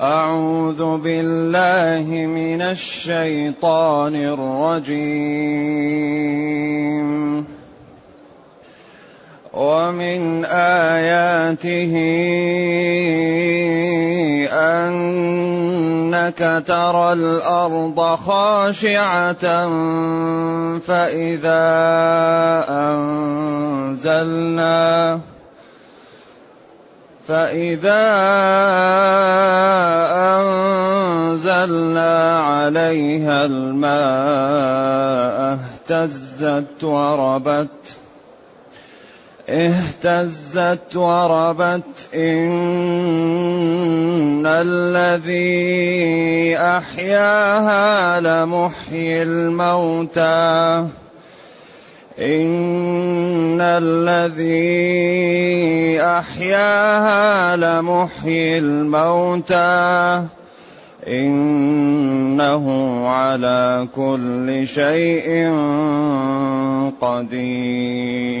أعوذ بالله من الشيطان الرجيم. ومن آياته أنك ترى الأرض خاشعة فإذا أنزلنا فإذا أنزلنا عليها الماء اهتزت وربت اهتزت وربت. إن الذي أحياها لمحيي الموتى. إن الذي أحياها لمحيي الموتى إنه على كل شيء قدير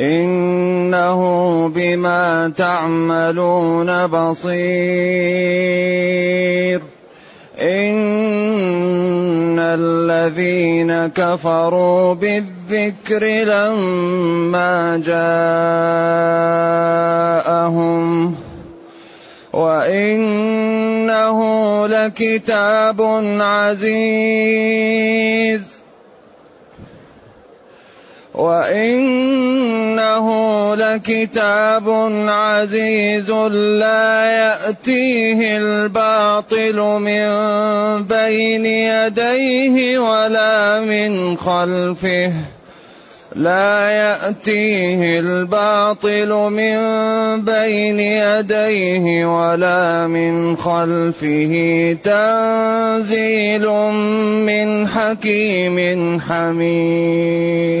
إنه بما تعملون بصير. إن الذين كفروا بالذكر لما جاءهم وإنه لكتاب عزيز. وإنه لكتاب عزيز لا يأتيه الباطل من بين يديه ولا من خلفه. لا يأتيه الباطل من بين يديه ولا من خلفه. تنزيل من حكيم حميد.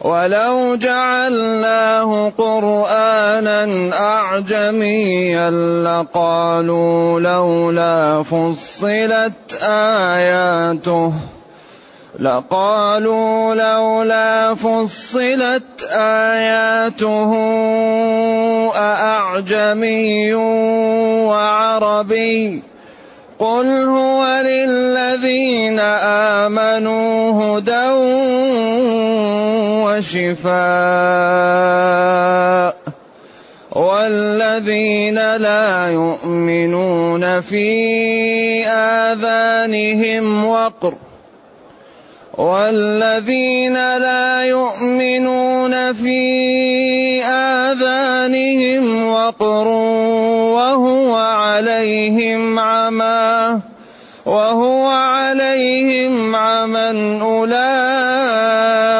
ولو جعلناه قرآنا أعجميا لقالوا لولا فصلت آياته لقالوا لولا فصلت آياته أأعجمي وعربي قل هو للذين آمنوا هدى وشفاء والذين لا يؤمنون في آذانهم وقر والذين لا يؤمنون في آذانهم وقر وهو عليهم عمى وهو عليهم عمى أولئك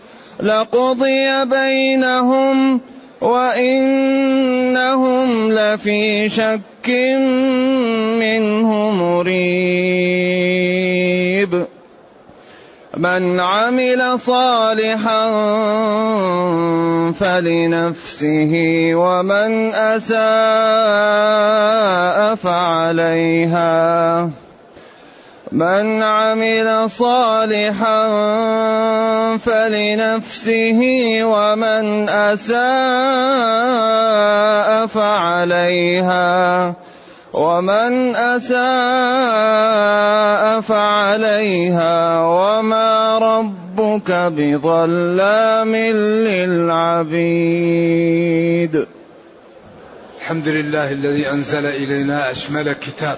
لقضي بينهم وإنهم لفي شك منه مريب. من عمل صالحا فلنفسه ومن أساء فعليها. من عمل صالحا فلنفسه ومن أساء فعليها ومن أساء فعليها وما ربك بظلام للعبيد. الحمد لله الذي أنزل إلينا أشمل كتاب.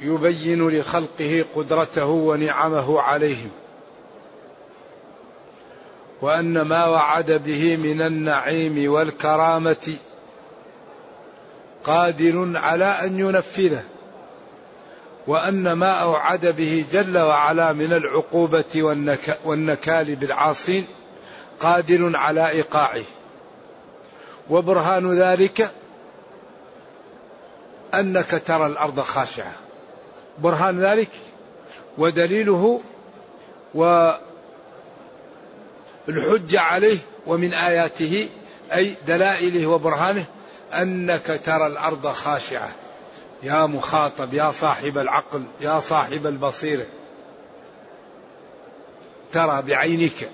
يبين لخلقه قدرته ونعمه عليهم. وأن ما وعد به من النعيم والكرامة قادر على أن ينفذه. وأن ما أوعد به جل وعلا من العقوبة والنكال بالعاصين قادر على إيقاعه. وبرهان ذلك أنك ترى الأرض خاشعة. برهان ذلك ودليله والحجة عليه ومن آياته أي دلائله وبرهانه أنك ترى الأرض خاشعة. يا مخاطب يا صاحب العقل يا صاحب البصيرة. ترى بعينك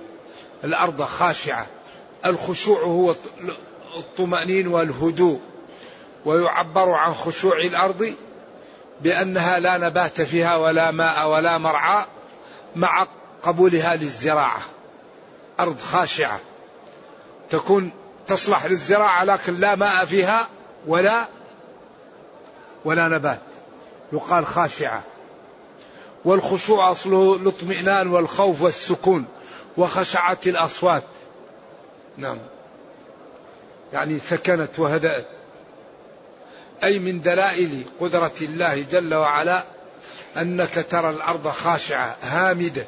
الأرض خاشعة. الخشوع هو الطمأنين والهدوء. ويعبر عن خشوع الأرض بأنها لا نبات فيها ولا ماء ولا مرعى مع قبولها للزراعة. أرض خاشعة. تكون تصلح للزراعة لكن لا ماء فيها ولا ولا نبات. يقال خاشعة. والخشوع أصله الاطمئنان والخوف والسكون وخشعت الأصوات. نعم. يعني سكنت وهدأت. أي من دلائل قدرة الله جل وعلا أنك ترى الأرض خاشعة هامدة.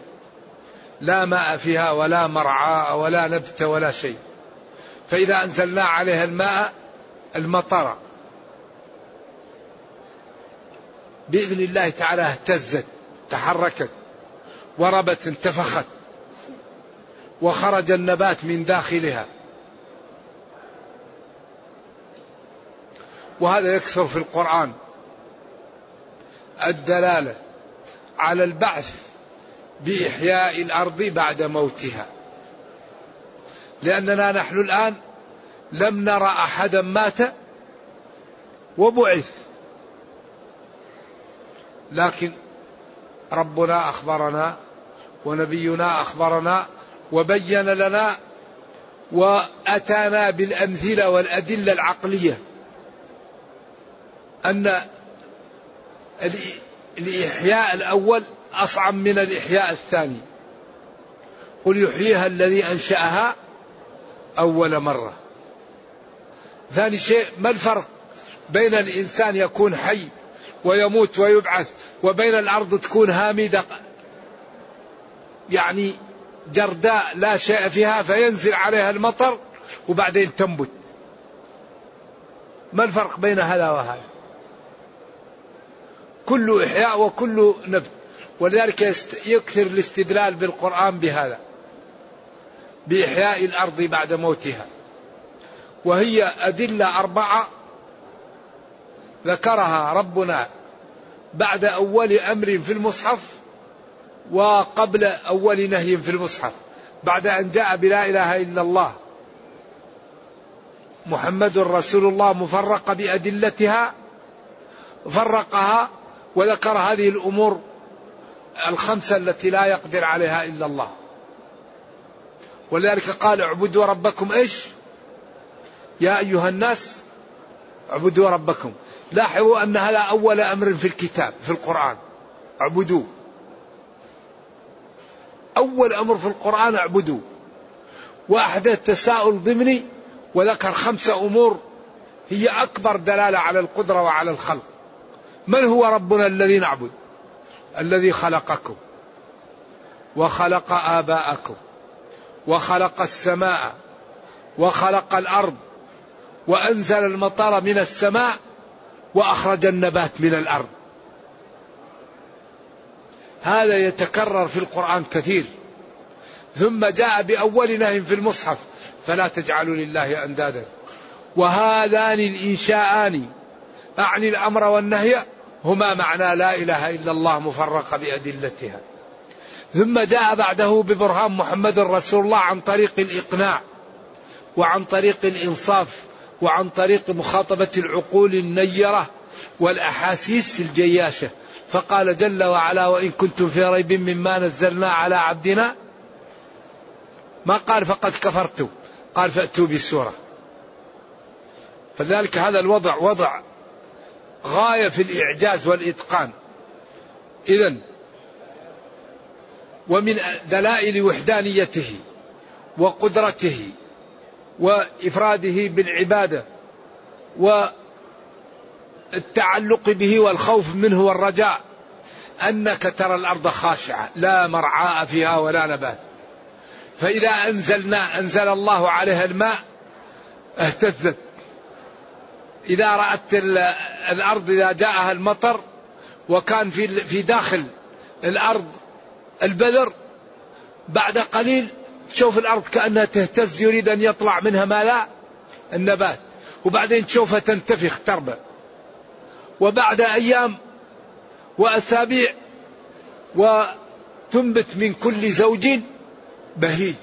لا ماء فيها ولا مرعى ولا نبت ولا شيء. فإذا أنزلنا عليها الماء المطر بإذن الله تعالى اهتزت تحركت وربت انتفخت وخرج النبات من داخلها. وهذا يكثر في القرآن. الدلالة على البعث بإحياء الأرض بعد موتها. لأننا نحن الآن لم نرى أحدا مات وبعث. لكن ربنا أخبرنا ونبينا أخبرنا وبين لنا وأتانا بالأمثلة والأدلة العقلية. أن الإحياء الأول أصعب من الإحياء الثاني. قل يحييها الذي أنشأها أول مرة. ثاني شيء ما الفرق بين الإنسان يكون حي ويموت ويبعث وبين الأرض تكون هامدة؟ يعني جرداء لا شيء فيها فينزل عليها المطر وبعدين تنبت. ما الفرق بين هذا وهذا؟ كل إحياء وكل نبت. ولذلك يكثر الاستدلال بالقرآن بهذا بإحياء الأرض بعد موتها. وهي أدلة أربعة ذكرها ربنا بعد أول أمر في المصحف وقبل أول نهي في المصحف بعد أن جاء بلا إله إلا الله. محمد رسول الله مفرقة بأدلتها فرقها وذكر هذه الأمور الخمسة التي لا يقدر عليها إلا الله. ولذلك قال اعبدوا ربكم إيش؟ يا أيها الناس اعبدوا ربكم. لاحظوا أن هذا أول أمر في الكتاب في القرآن. اعبدوا. أول أمر في القرآن اعبدوا. وأحدث تساؤل ضمني وذكر خمسة أمور هي أكبر دلالة على القدرة وعلى الخلق. من هو ربنا الذي نعبد؟ الذي خلقكم. وخلق آباءكم. وخلق السماء. وخلق الأرض. وأنزل المطر من السماء وأخرج النبات من الأرض. هذا يتكرر في القرآن كثير. ثم جاء بأول نهي في المصحف فلا تجعلوا لله أندادا. وهذان الإنشاءان أعني الأمر والنهي هما معنى لا إله إلا الله مفرقة بأدلتها. ثم جاء بعده ببرهان محمد رسول الله عن طريق الإقناع وعن طريق الإنصاف وعن طريق مخاطبة العقول النيرة والأحاسيس الجياشة. فقال جل وعلا وإن كنتم في ريب مما نزلنا على عبدنا ما قال فقد كفرتم قال فأتوا بالسورة فذلك هذا الوضع وضع غاية في الإعجاز والإتقان. إذا ومن دلائل وحدانيته وقدرته وإفراده بالعبادة والتعلق به والخوف منه والرجاء أنك ترى الأرض خاشعة لا مرعاء فيها ولا نبات. فإذا أنزلنا أنزل الله عليها الماء اهتزت. إذا رأت الأرض إذا جاءها المطر وكان في في داخل الأرض البذر بعد قليل تشوف الأرض كأنها تهتز يريد أن يطلع منها ما لا النبات وبعدين تشوفها تنتفخ تربى وبعد أيام وأسابيع وتنبت من كل زوج بهيج.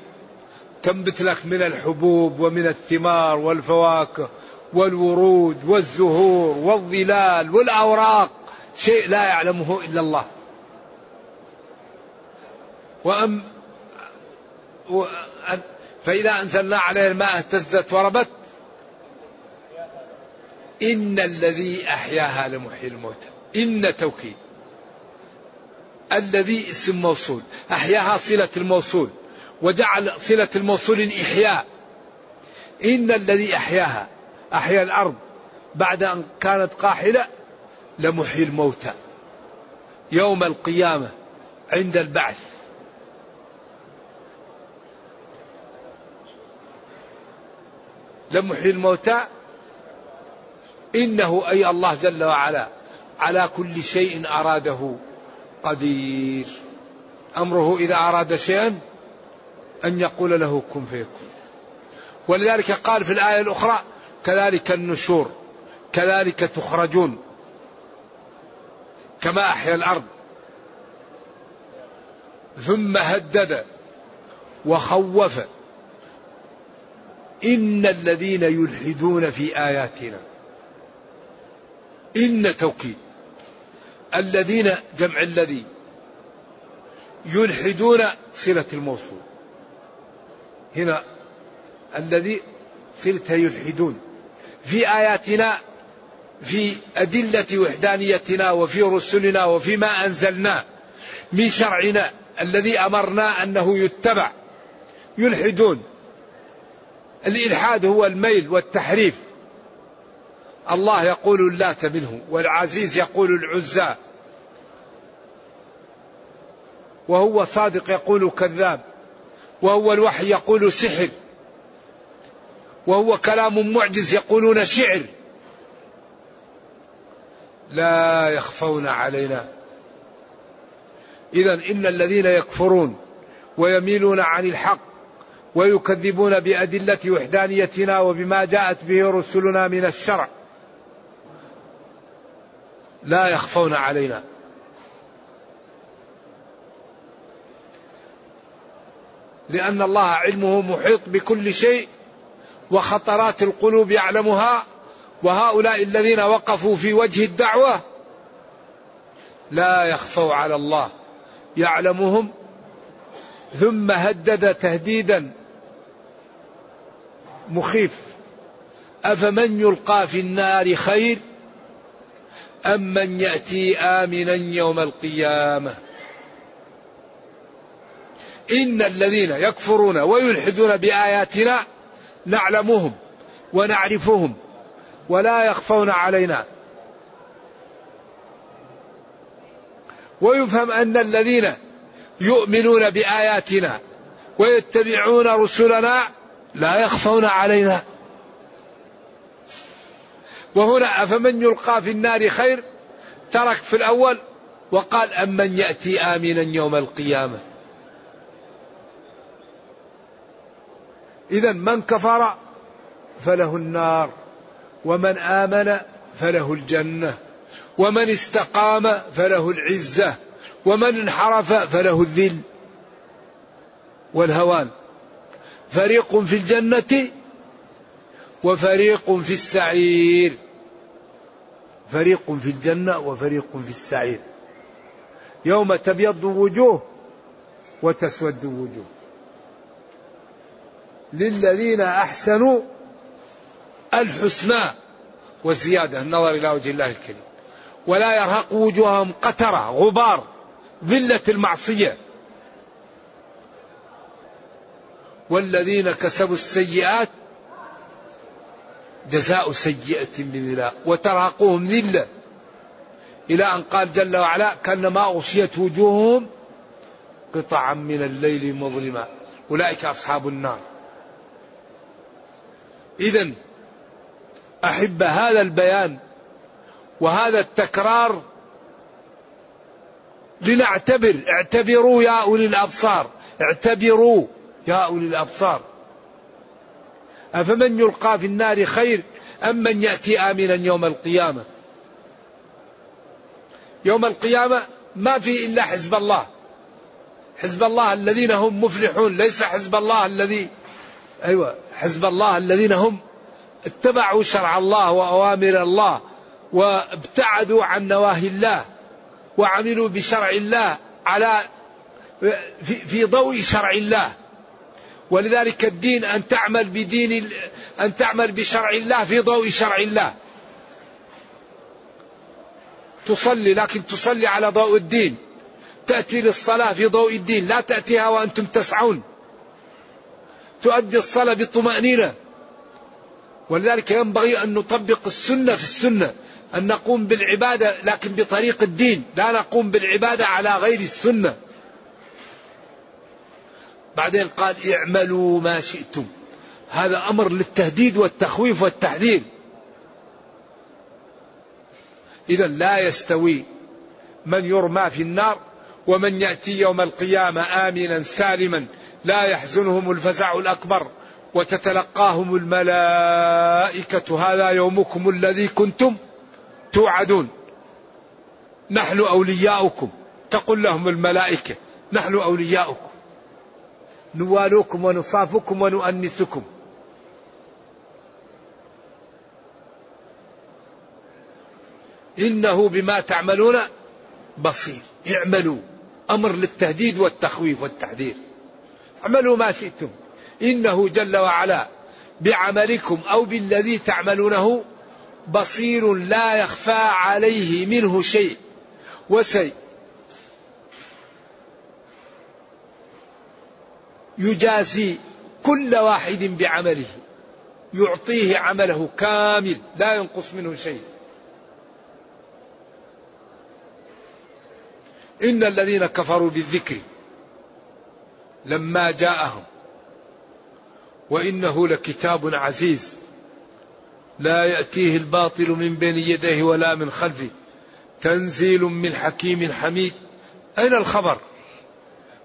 تنبت لك من الحبوب ومن الثمار والفواكه والورود والزهور والظلال والأوراق شيء لا يعلمه إلا الله. وأم فإذا أنزلنا عليه الماء اهتزت وربت. إن الذي أحياها لمحيي الموتى. إن توكيد. الذي اسم موصول. أحياها صلة الموصول. وجعل صلة الموصول الإحياء إن الذي أحياها أحيا الأرض بعد أن كانت قاحلة لمحيي الموتى. يوم القيامة عند البعث. لمحيي الموتى. إنه أي الله جل وعلا على كل شيء أراده قدير. أمره إذا أراد شيئا أن يقول له كن فيكون. ولذلك قال في الآية الأخرى كذلك النشور كذلك تخرجون كما أحيا الأرض. ثم هدد وخوف. إن الذين يلحدون في آياتنا إن توكيد. الذين جمع الذي يلحدون صلة الموصول. هنا الذي صلتها يلحدون. في آياتنا في أدلة وحدانيتنا وفي رسلنا وفيما أنزلنا من شرعنا الذي أمرنا أنه يتبع يلحدون. الإلحاد هو الميل والتحريف. الله يقول اللات منه والعزيز يقول العزى. وهو صادق يقول كذاب. وهو الوحي يقول سحر. وهو كلام معجز يقولون شعر. لا يخفون علينا. اذا إن الذين يكفرون ويميلون عن الحق ويكذبون بأدلة وحدانيتنا وبما جاءت به رسلنا من الشرع لا يخفون علينا. لأن الله علمه محيط بكل شيء وخطرات القلوب يعلمها وهؤلاء الذين وقفوا في وجه الدعوة لا يخفوا على الله يعلمهم. ثم هدد تهديدا مخيف. أفمن يلقى في النار خير أم من يأتي آمنا يوم القيامة؟ إن الذين يكفرون ويلحدون بآياتنا نعلمهم ونعرفهم ولا يخفون علينا. ويفهم أن الذين يؤمنون بآياتنا ويتبعون رسلنا لا يخفون علينا. وهنا أفمن يلقى في النار خير؟ ترك في الأول وقال أمن يأتي آمنا يوم القيامة. إذا من كفر فله النار ومن آمن فله الجنة ومن استقام فله العزة ومن انحرف فله الذل والهوان. فريق في الجنة وفريق في السعير. فريق في الجنة وفريق في السعير. يوم تبيض وجوه وتسود وجوه للذين أحسنوا الحسنى والزيادة النظر إلى وجه الله الكريم. ولا يرهق وجوههم قترة غبار ذلة المعصية. والذين كسبوا السيئات جزاء سيئة بمثلها وترهقهم ذلة. إلى أن قال جل وعلا كأنما أغشيت وجوههم قطعا من الليل مظلما. أولئك أصحاب النار. إذا أحب هذا البيان وهذا التكرار لنعتبر اعتبروا يا أولي الأبصار اعتبروا يا أولي الأبصار. أفمن يلقى في النار خير أم من يأتي آمنا يوم القيامة؟ يوم القيامة ما في إلا حزب الله. حزب الله الذين هم مفلحون ليس حزب الله الذي أيوة حزب الله الذين هم اتبعوا شرع الله وأوامر الله وابتعدوا عن نواهي الله وعملوا بشرع الله على في, في ضوء شرع الله. ولذلك الدين أن تعمل بدين أن تعمل بشرع الله في ضوء شرع الله. تصلي لكن تصلي على ضوء الدين. تأتي للصلاة في ضوء الدين. لا تأتيها وأنتم تسعون. تؤدي الصلاة بطمأنينة ولذلك ينبغي أن نطبق السنة في السنة أن نقوم بالعبادة لكن بطريق الدين لا نقوم بالعبادة على غير السنة. بعدين قال اعملوا ما شئتم. هذا أمر للتهديد والتخويف والتحذير. إذا لا يستوي من يرمى في النار ومن يأتي يوم القيامة آمنا سالما. لا يحزنهم الفزع الأكبر وتتلقاهم الملائكة. هذا يومكم الذي كنتم توعدون. نحن أولياؤكم. تقول لهم الملائكة نحن أولياؤكم. نوالوكم ونصافكم ونؤنسكم. إنه بما تعملون بصير. اعملوا. أمر للتهديد والتخويف والتحذير. اعملوا ما شئتم. إنه جل وعلا بعملكم أو بالذي تعملونه بصير لا يخفى عليه منه شيء. وسي يجازي كل واحد بعمله. يعطيه عمله كامل لا ينقص منه شيء. إن الذين كفروا بالذكر لما جاءهم. وإنه لكتاب عزيز. لا يأتيه الباطل من بين يديه ولا من خلفه. تنزيل من حكيم حميد. أين الخبر؟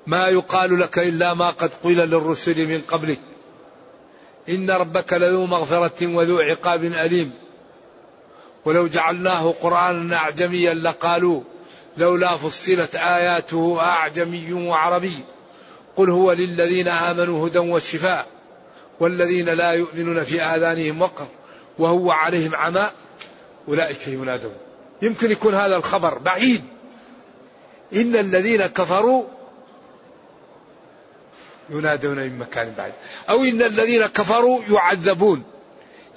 ما يقال لك إلا ما قد قيل للرسل من قبلك. إن ربك لذو مغفرة وذو عقاب أليم. ولو جعلناه قرآنا أعجميا لقالوا لولا فصلت آياته أعجمي وعربي. قل هو للذين آمنوا هدى وشفاء والذين لا يؤمنون في آذانهم وقر وهو عليهم عمى أولئك ينادون. يمكن يكون هذا الخبر بعيد. إن الذين كفروا ينادون من مكان بعيد. أو إن الذين كفروا يعذبون.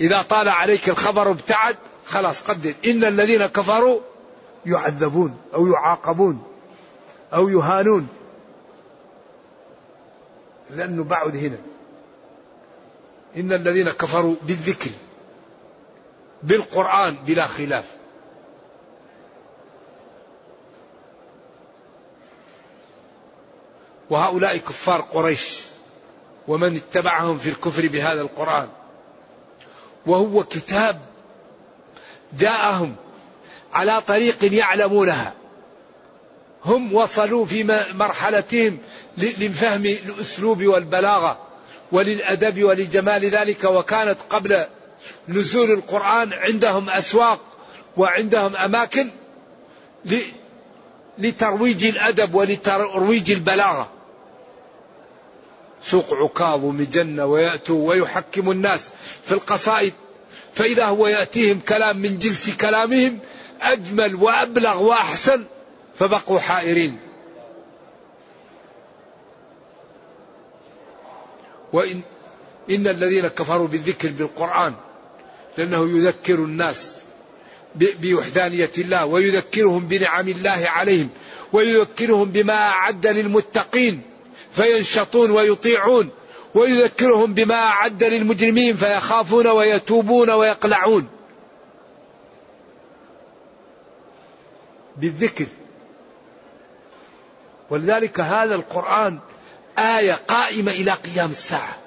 إذا طال عليك الخبر ابتعد خلاص قدر. إن الذين كفروا يعذبون أو يعاقبون أو يهانون. لأنه بعد هنا. إن الذين كفروا بالذكر بالقرآن بلا خلاف. وهؤلاء كفار قريش ومن اتبعهم في الكفر بهذا القرآن. وهو كتاب جاءهم على طريق يعلمونها. هم وصلوا في مرحلتهم لفهم الأسلوب والبلاغة وللأدب ولجمال ذلك وكانت قبل نزول القرآن عندهم أسواق وعندهم أماكن لترويج الأدب ولترويج البلاغة. سوق عكاظ ومجنة ويأتوا ويحكم الناس في القصائد فإذا هو يأتيهم كلام من جنس كلامهم أجمل وأبلغ وأحسن فبقوا حائرين. وإن إن الذين كفروا بالذكر بالقرآن لأنه يذكر الناس بوحدانية الله ويذكرهم بنعم الله عليهم ويذكرهم بما أعد للمتقين فينشطون ويطيعون ويذكرهم بما أعد للمجرمين فيخافون ويتوبون ويقلعون. بالذكر. ولذلك هذا القرآن آية قائمة إلى قيام الساعة.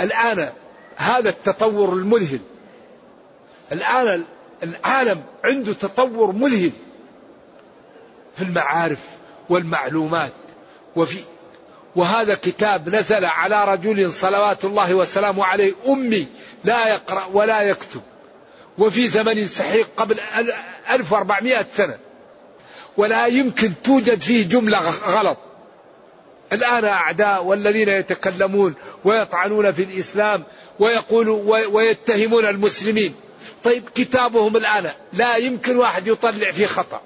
الآن هذا التطور المذهل. الآن العالم عنده تطور مذهل في المعارف والمعلومات. وفي وهذا كتاب نزل على رجل صلوات الله وسلامه عليه أمي لا يقرأ ولا يكتب. وفي زمن سحيق قبل 1400 سنة. ولا يمكن توجد فيه جملة غلط. الآن أعداء والذين يتكلمون ويطعنون في الإسلام ويقولوا ويتهمون المسلمين. طيب كتابهم الآن لا يمكن واحد يطلع فيه خطأ.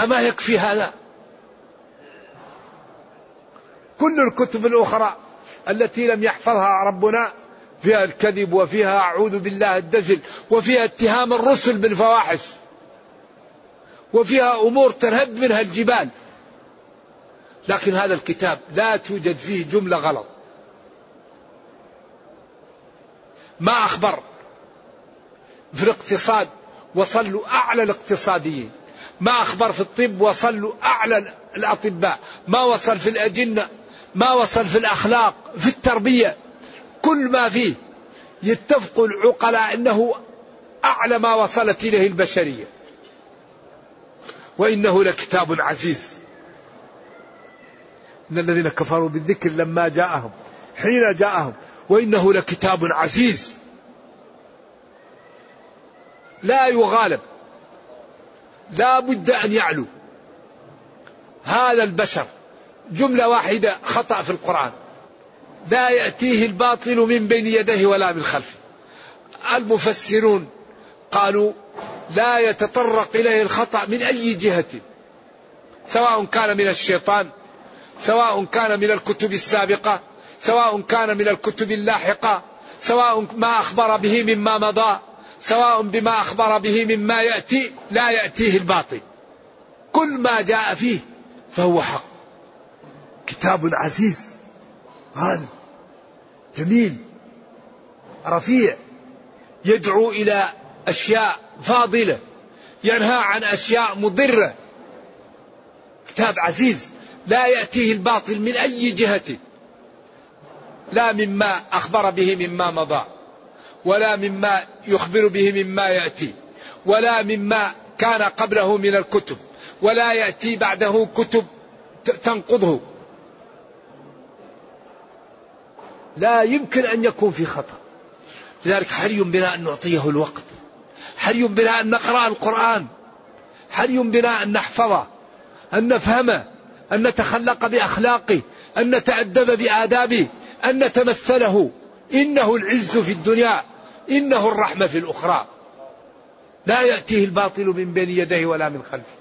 أما يكفي هذا؟ كل الكتب الأخرى التي لم يحفظها ربنا فيها الكذب وفيها أعوذ بالله الدجل وفيها اتهام الرسل بالفواحش وفيها أمور تنهد منها الجبال. لكن هذا الكتاب لا توجد فيه جملة غلط. ما أخبر في الاقتصاد وصلوا أعلى الاقتصاديين. ما أخبر في الطب وصلوا أعلى الأطباء. ما وصل في الأجنة ما وصل في الأخلاق في التربية. كل ما فيه يتفق العقلاء أنه أعلى ما وصلت إليه البشرية. وإنه لكتاب عزيز. إن الذين كفروا بالذكر لما جاءهم حين جاءهم وإنه لكتاب عزيز. لا يغالب. لا بد أن يعلو. هذا البشر. جملة واحدة خطأ في القرآن. لا يأتيه الباطل من بين يديه ولا من خلفه. المفسرون قالوا لا يتطرق إليه الخطأ من أي جهة سواء كان من الشيطان سواء كان من الكتب السابقة سواء كان من الكتب اللاحقة سواء ما أخبر به مما مضى سواء بما أخبر به مما يأتي لا يأتيه الباطل. كل ما جاء فيه فهو حق. كتاب عزيز غالب جميل رفيع يدعو إلى أشياء فاضلة ينهى عن أشياء مضرة. كتاب عزيز لا يأتيه الباطل من أي جهة. لا مما أخبر به مما مضى ولا مما يخبر به مما يأتي ولا مما كان قبله من الكتب ولا يأتي بعده كتب تنقضه. لا يمكن أن يكون في خطأ. لذلك حري بنا أن نعطيه الوقت؟ حري بنا أن نقرأ القرآن؟ حري بنا أن نحفظه؟ أن نفهمه؟ أن نتخلق بأخلاقه أن نتأدب بآدابه أن نتمثله. إنه العز في الدنيا إنه الرحمة في الأخرى. لا يأتيه الباطل من بين يديه ولا من خلفه.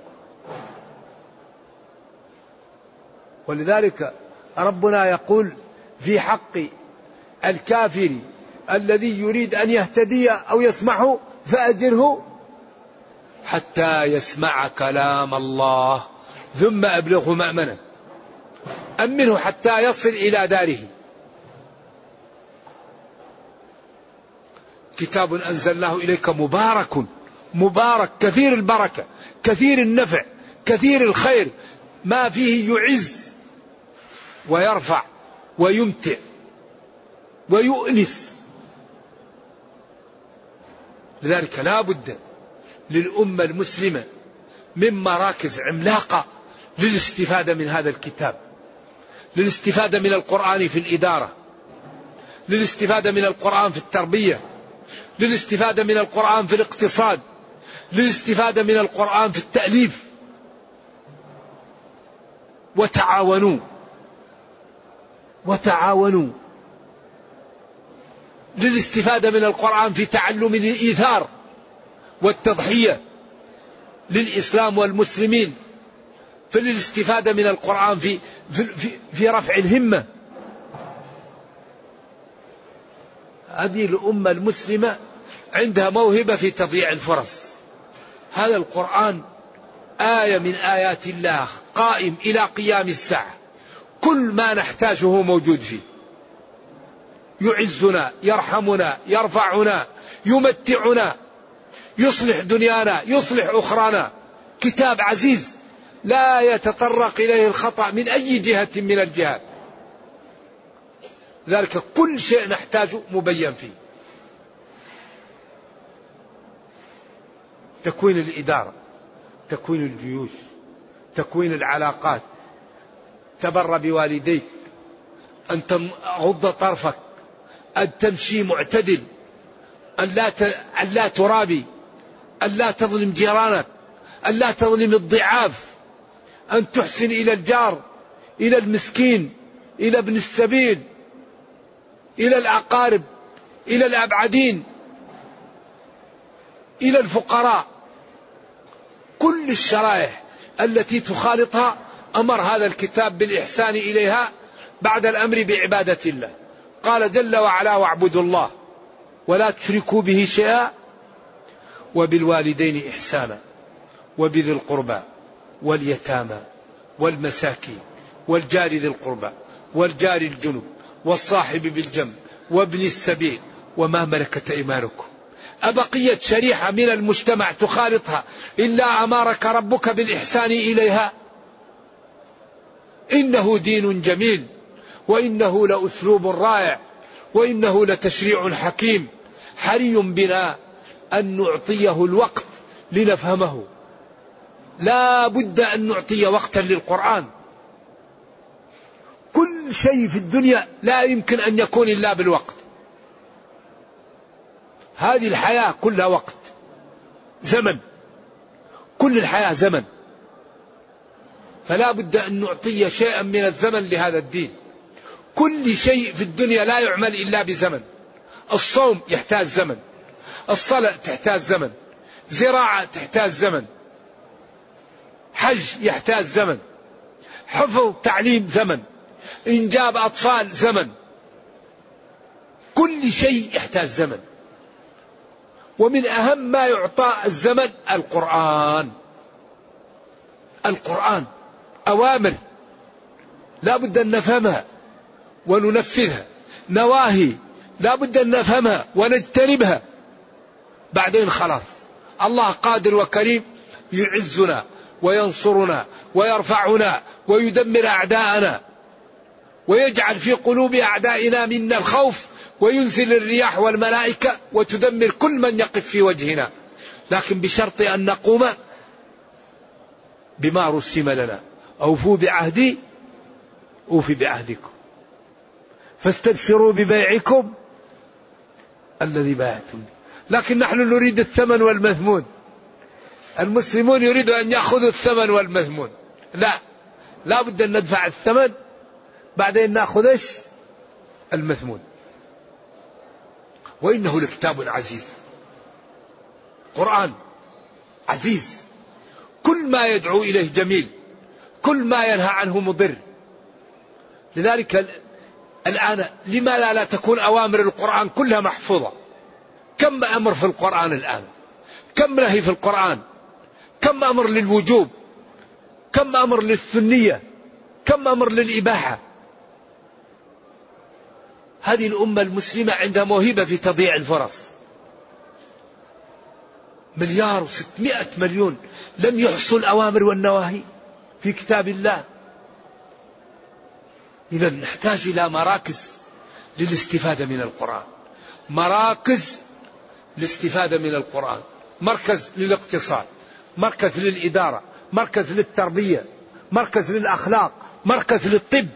ولذلك ربنا يقول في حق الكافر الذي يريد أن يهتدي أو يسمعه فأجره حتى يسمع كلام الله. ثم أبلغه مأمنة. أمنه حتى يصل إلى داره. كتاب أنزلناه إليك مبارك مبارك كثير البركة كثير النفع كثير الخير. ما فيه يعز ويرفع ويمتع ويؤنس. لذلك لا بد للأمة المسلمة من مراكز عملاقة للاستفادة من هذا الكتاب. للاستفادة من القرآن في الإدارة. للاستفادة من القرآن في التربية. للاستفادة من القرآن في الاقتصاد. للاستفادة من القرآن في التأليف. وتعاونوا. وتعاونوا. للاستفادة من القرآن في تعلم الإيثار والتضحية للإسلام والمسلمين. فللاستفادة من القرآن في, في, في, في رفع الهمة. هذه الأمة المسلمة عندها موهبة في تضييع الفرص. هذا القرآن آية من آيات الله قائم إلى قيام الساعة. كل ما نحتاجه موجود فيه. يعزنا يرحمنا يرفعنا يمتعنا يصلح دنيانا يصلح أخرانا. كتاب عزيز. لا يتطرق إليه الخطأ من أي جهة من الجهات. ذلك كل شيء نحتاجه مبين فيه. تكوين الإدارة تكوين الجيوش تكوين العلاقات. تبر بوالديك أن تغض طرفك أن تمشي معتدل أن لا أن لا ترابي أن لا تظلم جيرانك أن لا تظلم الضعاف. أن تحسن إلى الجار إلى المسكين إلى ابن السبيل إلى الأقارب إلى الأبعدين إلى الفقراء. كل الشرائح التي تخالطها أمر هذا الكتاب بالإحسان إليها بعد الأمر بعبادة الله. قال جل وعلا واعبدوا الله ولا تشركوا به شيئا وبالوالدين إحسانا وبذي القربى. واليتامى والمساكين والجار ذي القربى والجار الجنب والصاحب بالجنب وابن السبيل وما ملكت أيمانكم. أبقيت شريحة من المجتمع تخالطها. إلا أمرك ربك بالإحسان إليها. إنه دين جميل. وإنه لأسلوب رائع. وإنه لتشريع حكيم. حري بنا أن نعطيه الوقت لنفهمه. لا بد أن نعطي وقتا للقرآن. كل شيء في الدنيا لا يمكن أن يكون إلا بالوقت. هذه الحياة كلها وقت. زمن. كل الحياة زمن. فلا بد أن نعطي شيئا من الزمن لهذا الدين. كل شيء في الدنيا لا يعمل إلا بزمن. الصوم يحتاج زمن. الصلاة تحتاج زمن. زراعة تحتاج زمن. حج يحتاج زمن. حفظ تعليم زمن. إنجاب أطفال زمن. كل شيء يحتاج زمن. ومن أهم ما يعطى الزمن القرآن. القرآن أوامر لا بد أن نفهمها وننفذها. نواهي لا بد أن نفهمها ونجتنبها. بعدين خلاص. الله قادر وكريم يعزنا. وينصرنا ويرفعنا ويدمر أعداءنا ويجعل في قلوب أعدائنا منا الخوف وينزل الرياح والملائكة وتدمر كل من يقف في وجهنا. لكن بشرط أن نقوم بما رسم لنا. أوفوا بعهدي أوفي بعهدكم. فاستبشروا ببيعكم الذي بايعتم لكن نحن نريد الثمن والمثمون. المسلمون يريدوا أن يأخذوا الثمن والمثمون لا. لا بد أن ندفع الثمن بعدين نأخذ المثمون وإنه لكتاب عزيز. قرآن عزيز. كل ما يدعو إليه جميل. كل ما ينهى عنه مضر. لذلك الآن لما لا تكون أوامر القرآن كلها محفوظة؟ كم أمر في القرآن الآن؟ كم نهي في القرآن؟ كم أمر للوجوب؟ كم أمر للسنية؟ كم أمر للإباحة؟ هذه الأمة المسلمة عندها موهبة في تضييع الفرص. مليار وستمائة مليون لم يحصوا الأوامر والنواهي في كتاب الله. إذا نحتاج إلى مراكز للاستفادة من القرآن. مراكز للاستفادة من القرآن. مركز للاقتصاد. مركز للإدارة مركز للتربية مركز للأخلاق مركز للطب.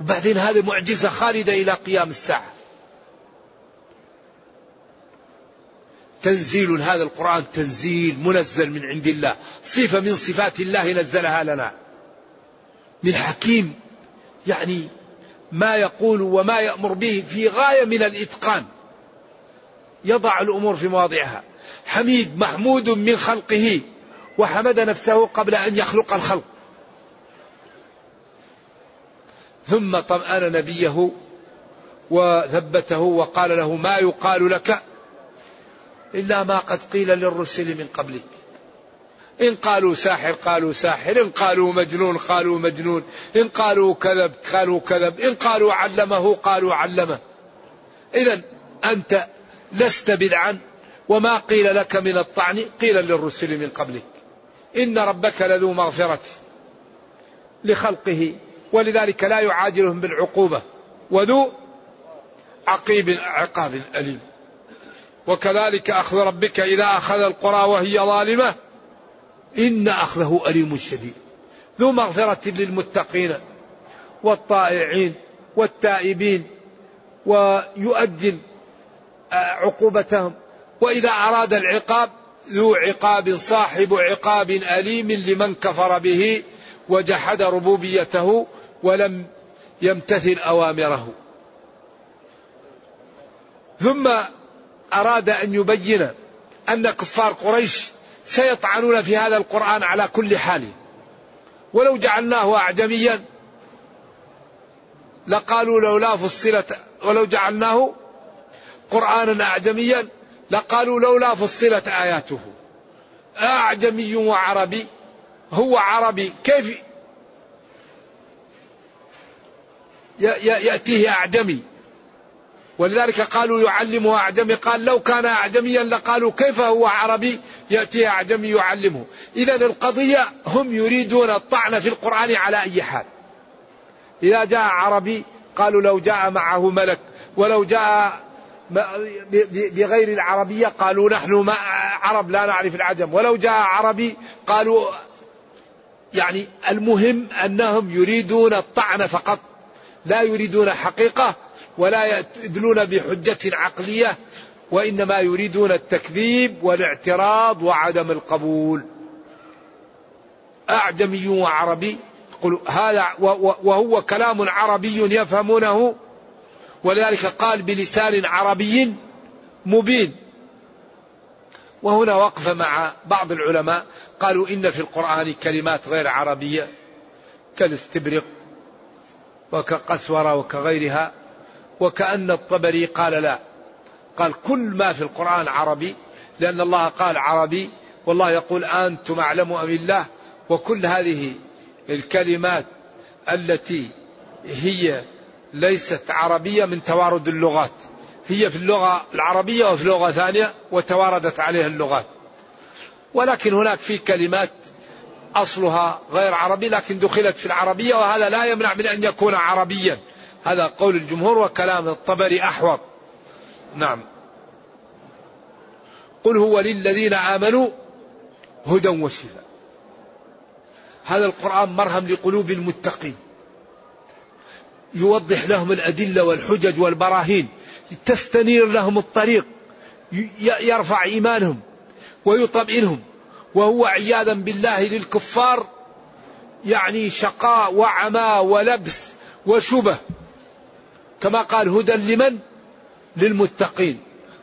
وبعدين هذه معجزة خالدة إلى قيام الساعة. تنزيل هذا القرآن تنزيل منزل من عند الله. صفة من صفات الله نزلها لنا. من حكيم يعني ما يقول وما يأمر به في غاية من الإتقان. يضع الأمور في مواضعها. حميد محمود من خلقه وحمد نفسه قبل أن يخلق الخلق. ثم طمأن نبيه وثبته وقال له ما يقال لك إلا ما قد قيل للرسل من قبلك. إن قالوا ساحر قالوا ساحر إن قالوا مجنون قالوا مجنون إن قالوا كذب قالوا كذب إن قالوا علمه قالوا علمه. إذا أنت لست بدعا وما قيل لك من الطعن قيل للرسل من قبلك. إن ربك لذو مغفرة لخلقه ولذلك لا يعاجلهم بالعقوبة وذو عقيب عقاب أليم. وكذلك أخذ ربك إذا أخذ القرى وهي ظالمة إن أخذه أليم شديد. ذو مغفرة للمتقين والطائعين والتائبين ويؤجل عقوبتهم. وإذا أراد العقاب ذو عقاب صاحب عقاب أليم لمن كفر به وجحد ربوبيته ولم يمتثل أوامره. ثم أراد أن يبين أن كفار قريش سيطعنون في هذا القرآن على كل حال. ولو جعلناه أعجميا لقالوا لولا فصلت ولو جعلناه قرآنا أعجميا لقالوا لولا فصلت آياته. أعجمي وعربي. هو عربي. كيف يأتيه أعجمي؟ ولذلك قالوا يعلمه أعجمي. قال لو كان أعجميا لقالوا كيف هو عربي؟ يأتي أعجمي يعلمه. إذا القضية هم يريدون الطعن في القرآن على أي حال. إذا جاء عربي قالوا لو جاء معه ملك ولو جاء بغير العربية قالوا نحن ما عرب لا نعرف العجم. ولو جاء عربي قالوا يعني المهم أنهم يريدون الطعن فقط. لا يريدون حقيقة ولا يدلون بحجة عقلية وإنما يريدون التكذيب والاعتراض وعدم القبول. أعجمي وعربي هذا وهو كلام عربي يفهمونه ولذلك قال بلسان عربي مبين. وهنا وقف مع بعض العلماء. قالوا إن في القرآن كلمات غير عربية كالاستبرق وكقسورة وكغيرها وكأن الطبري قال لا. قال كل ما في القرآن عربي لأن الله قال عربي والله يقول أنتم أعلم أم الله. وكل هذه الكلمات التي هي ليست عربية من توارد اللغات. هي في اللغة العربية وفي لغة ثانية وتواردت عليها اللغات. ولكن هناك في كلمات أصلها غير عربي لكن دخلت في العربية وهذا لا يمنع من أن يكون عربيا. هذا قول الجمهور وكلام الطبري أحوط. نعم. قل هو للذين آمنوا هدى وشفاء. هذا القرآن مرهم لقلوب المتقين. يوضح لهم الأدلة والحجج والبراهين تستنير لهم الطريق يرفع إيمانهم ويطمئنهم. وهو عياذا بالله للكفار يعني شقاء وعمى ولبس وشبه. كما قال هدى لمن؟ للمتقين.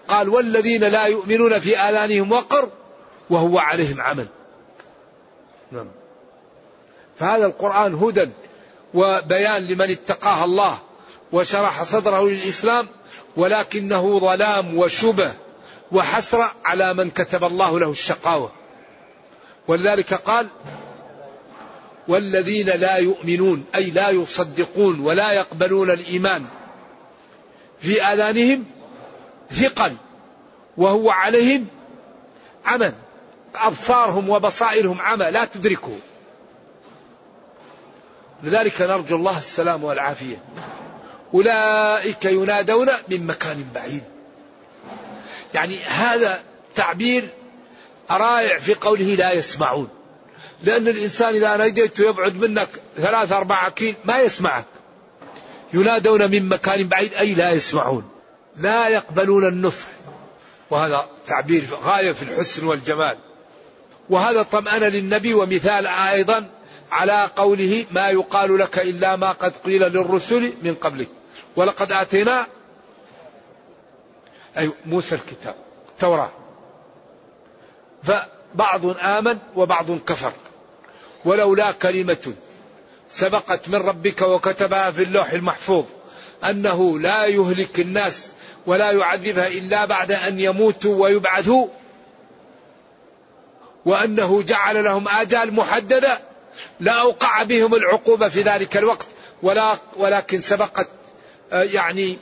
قال والذين لا يؤمنون في آذانهم وقر وهو عليهم عمل. نعم. فهذا القرآن هدى وبيان لمن اتقاها الله وشرح صدره للإسلام ولكنه ظلام وشبه وحسرة على من كتب الله له الشقاوة. ولذلك قال والذين لا يؤمنون أي لا يصدقون ولا يقبلون الإيمان في آذانهم ثقل وهو عليهم عمى أبصارهم وبصائرهم عمى لا تدركه. لذلك نرجو الله السلام والعافية. أولئك ينادون من مكان بعيد. يعني هذا تعبير رائع في قوله لا يسمعون. لأن الإنسان إذا ناديته يبعد منك ثلاثة أربعة كيل ما يسمعك. ينادون من مكان بعيد أي لا يسمعون. لا يقبلون النصح وهذا تعبير غاية في الحسن والجمال. وهذا طمأن للنبي ومثال أيضا على قوله ما يقال لك إلا ما قد قيل للرسل من قبلك. ولقد آتينا أي موسى الكتاب التوراة. فبعض آمن وبعض كفر. ولولا كلمة سبقت من ربك وكتبها في اللوح المحفوظ أنه لا يهلك الناس ولا يعذبها إلا بعد أن يموتوا ويبعثوا وأنه جعل لهم آجال محددة لا أوقع بهم العقوبة في ذلك الوقت ولا ولكن سبقت آه، يعني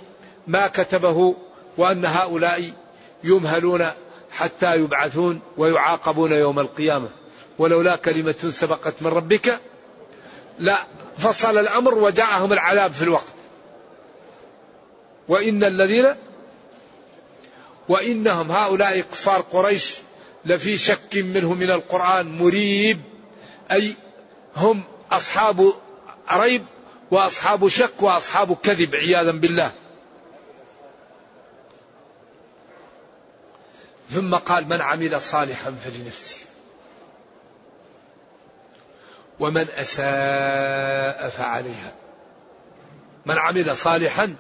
ما كتبه وأن هؤلاء يمهلون حتى يبعثون ويعاقبون يوم القيامة. ولولا كلمة سبقت من ربك لا فصل الأمر وجاءهم العذاب في الوقت. وإن الذين وإنهم هؤلاء كفار قريش لفي شك منه من القرآن مريب أي هم أصحاب ريب وأصحاب شك وأصحاب كذب عياذا بالله. ثم قال من عمل صالحا فلنفسه. ومن أساء فعليها. من عمل صالحا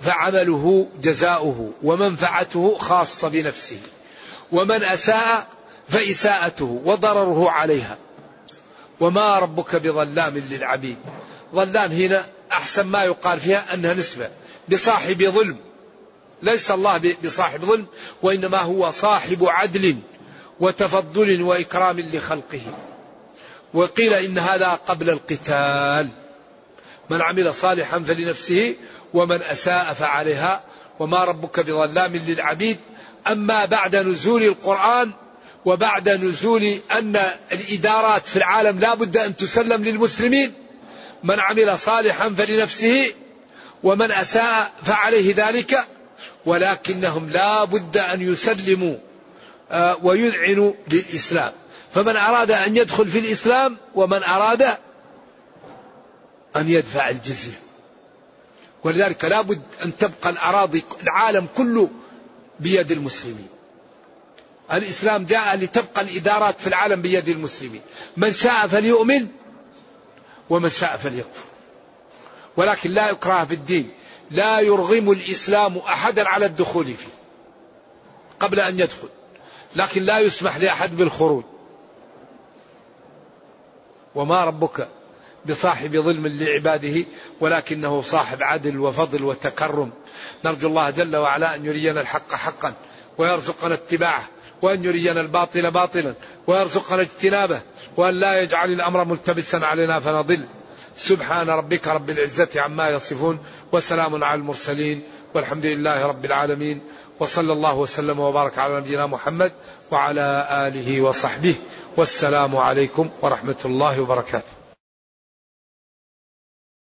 فعمله جزاؤه ومنفعته خاصة بنفسه ومن أساء فإساءته وضرره عليها. وما ربك بظلام للعبيد. ظلام هنا أحسن ما يقال فيها أنها نسبة بصاحب ظلم. ليس الله بصاحب ظلم وإنما هو صاحب عدل وتفضل وإكرام لخلقه. وقيل إن هذا قبل القتال. من عمل صالحا فلنفسه ومن أساء فعليها. وما ربك بظلام للعبيد. أما بعد نزول القرآن وبعد نزول أن الإدارات في العالم لا بد أن تسلم للمسلمين. من عمل صالحا فلنفسه ومن أساء فعليه ذلك. ولكنهم لا بد أن يسلموا آه، ويذعنوا للإسلام. فمن أراد أن يدخل في الإسلام ومن أراد أن يدفع الجزية. ولذلك لا بد أن تبقى الأراضي العالم كله بيد المسلمين. الإسلام جاء لتبقى الإدارات في العالم بيد المسلمين. من شاء فليؤمن ومن شاء فليكفر. ولكن لا إكراه في الدين. لا يرغم الإسلام أحدا على الدخول فيه قبل أن يدخل. لكن لا يسمح لأحد بالخروج. وما ربك بصاحب ظلم لعباده ولكنه صاحب عدل وفضل وتكرم. نرجو الله جل وعلا أن يرينا الحق حقا ويرزقنا اتباعه. وأن يرينا الباطل باطلا ويرزقنا اجتنابه وأن لا يجعل الأمر ملتبسا علينا فنضل. سبحان ربك رب العزة عما يصفون وسلام على المرسلين والحمد لله رب العالمين وصلى الله وسلم وبارك على نبينا محمد وعلى آله وصحبه والسلام عليكم ورحمة الله وبركاته.